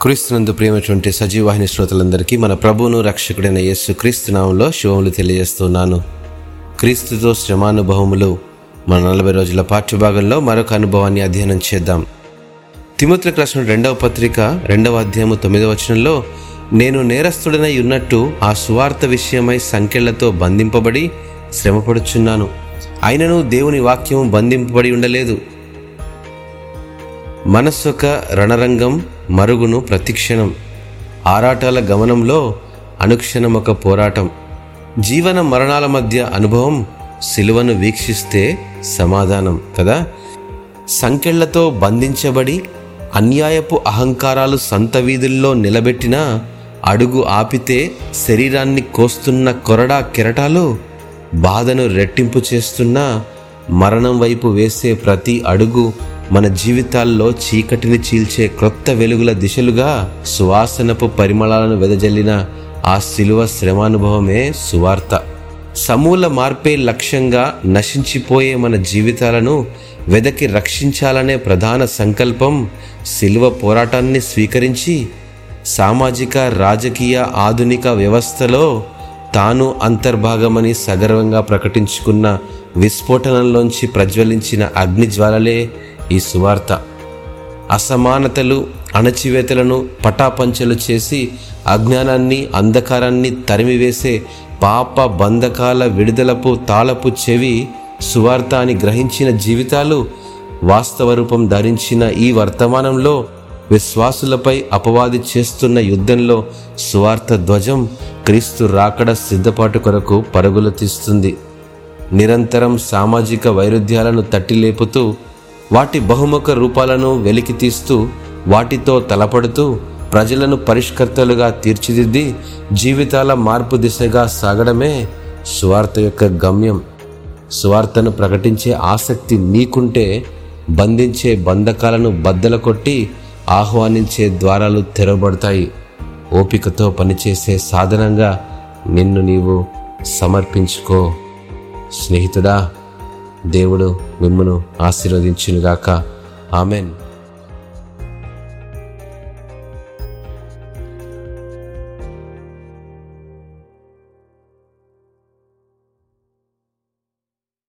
క్రీస్తునందు ప్రియమైనటువంటి సజీవాహిని శ్రోతలందరికీ మన ప్రభువును రక్షకుడైన యేసు క్రీస్తునామంలో శివములు శుభములు తెలియజేస్తున్నాను. క్రీస్తుతో శ్రమానుభవములు మన నలభై రోజుల పాఠ్యభాగంలో మరొక అనుభవాన్ని అధ్యయనం చేద్దాం. తిమోతులకు రాసిన రెండవ పత్రిక రెండవ అధ్యాయము తొమ్మిదవ వచనంలో నేను నేరస్తుడనై ఉన్నట్టు ఆ సువార్త విషయమై సంఖ్యలతో బంధింపబడి శ్రమపడుచున్నాను. అయినను దేవుని వాక్యం బంధింపబడి ఉండలేదు. మనస్సొక రణరంగం మరుగును ప్రతిక్షణం. ఆరాటాల గమనంలో అనుక్షణం ఒక పోరాటం. జీవన మరణాల మధ్య అనుభవం సిలువను వీక్షిస్తే సమాధానం కదా? సంకెళ్ళతో బంధించబడి అన్యాయపు అహంకారాలు సంత వీధుల్లో నిలబెట్టిన అడుగు ఆపితే శరీరాన్ని కోస్తున్న కొరడా కెరటాలు బాధను రెట్టింపు చేస్తున్న మరణం వైపు వేసే ప్రతి అడుగు మన జీవితాల్లో చీకటిని చీల్చే క్రొత్త వెలుగుల దిశలుగా సువాసనపు పరిమళాలను వెదజల్లిన ఆ శిలువ శ్రమానుభవమే సువార్త. సమూల మార్పే లక్ష్యంగా నశించిపోయే మన జీవితాలను వెదకి రక్షించాలనే ప్రధాన సంకల్పం శిలువ పోరాటాన్ని స్వీకరించి సామాజిక రాజకీయ ఆధునిక వ్యవస్థలో తాను అంతర్భాగమని సగర్వంగా ప్రకటించుకున్న విస్ఫోటనంలోంచి ప్రజ్వలించిన అగ్నిజ్వాలలే ఈ సువార్త. అసమానతలు అణచివేతలను పటాపంచలు చేసి అజ్ఞానాన్ని అంధకారాన్ని తరిమివేసే పాప బంధకాల విడుదలపు తాళపు చెవి సువార్త అని గ్రహించిన జీవితాలు వాస్తవ రూపం ధరించిన ఈ వర్తమానంలో విశ్వాసులపై అపవాది చేస్తున్న యుద్ధంలో సువార్త ధ్వజం క్రీస్తు రాకడ సిద్ధపాటు కొరకు పరుగులు తీస్తుంది. నిరంతరం సామాజిక వైరుధ్యాలను తట్టిలేపుతూ వాటి బహుముఖ రూపాలను వెలికి తీస్తూ వాటితో తలపడుతూ ప్రజలను పరిష్కర్తలుగా తీర్చిదిద్ది జీవితాల మార్పు దిశగా సాగడమే స్వార్థ యొక్క గమ్యం. స్వార్థను ప్రకటించే ఆసక్తి నీకుంటే బంధించే బంధకాలను బద్దల కొట్టి ఆహ్వానించే ద్వారాలు తెరవబడతాయి. ఓపికతో పనిచేసే సాధనంగా నిన్ను నీవు సమర్పించుకో. స్నేహితుడా దేవుడు మిమ్మను ఆశీర్వదించునుగాక. ఆమెన్.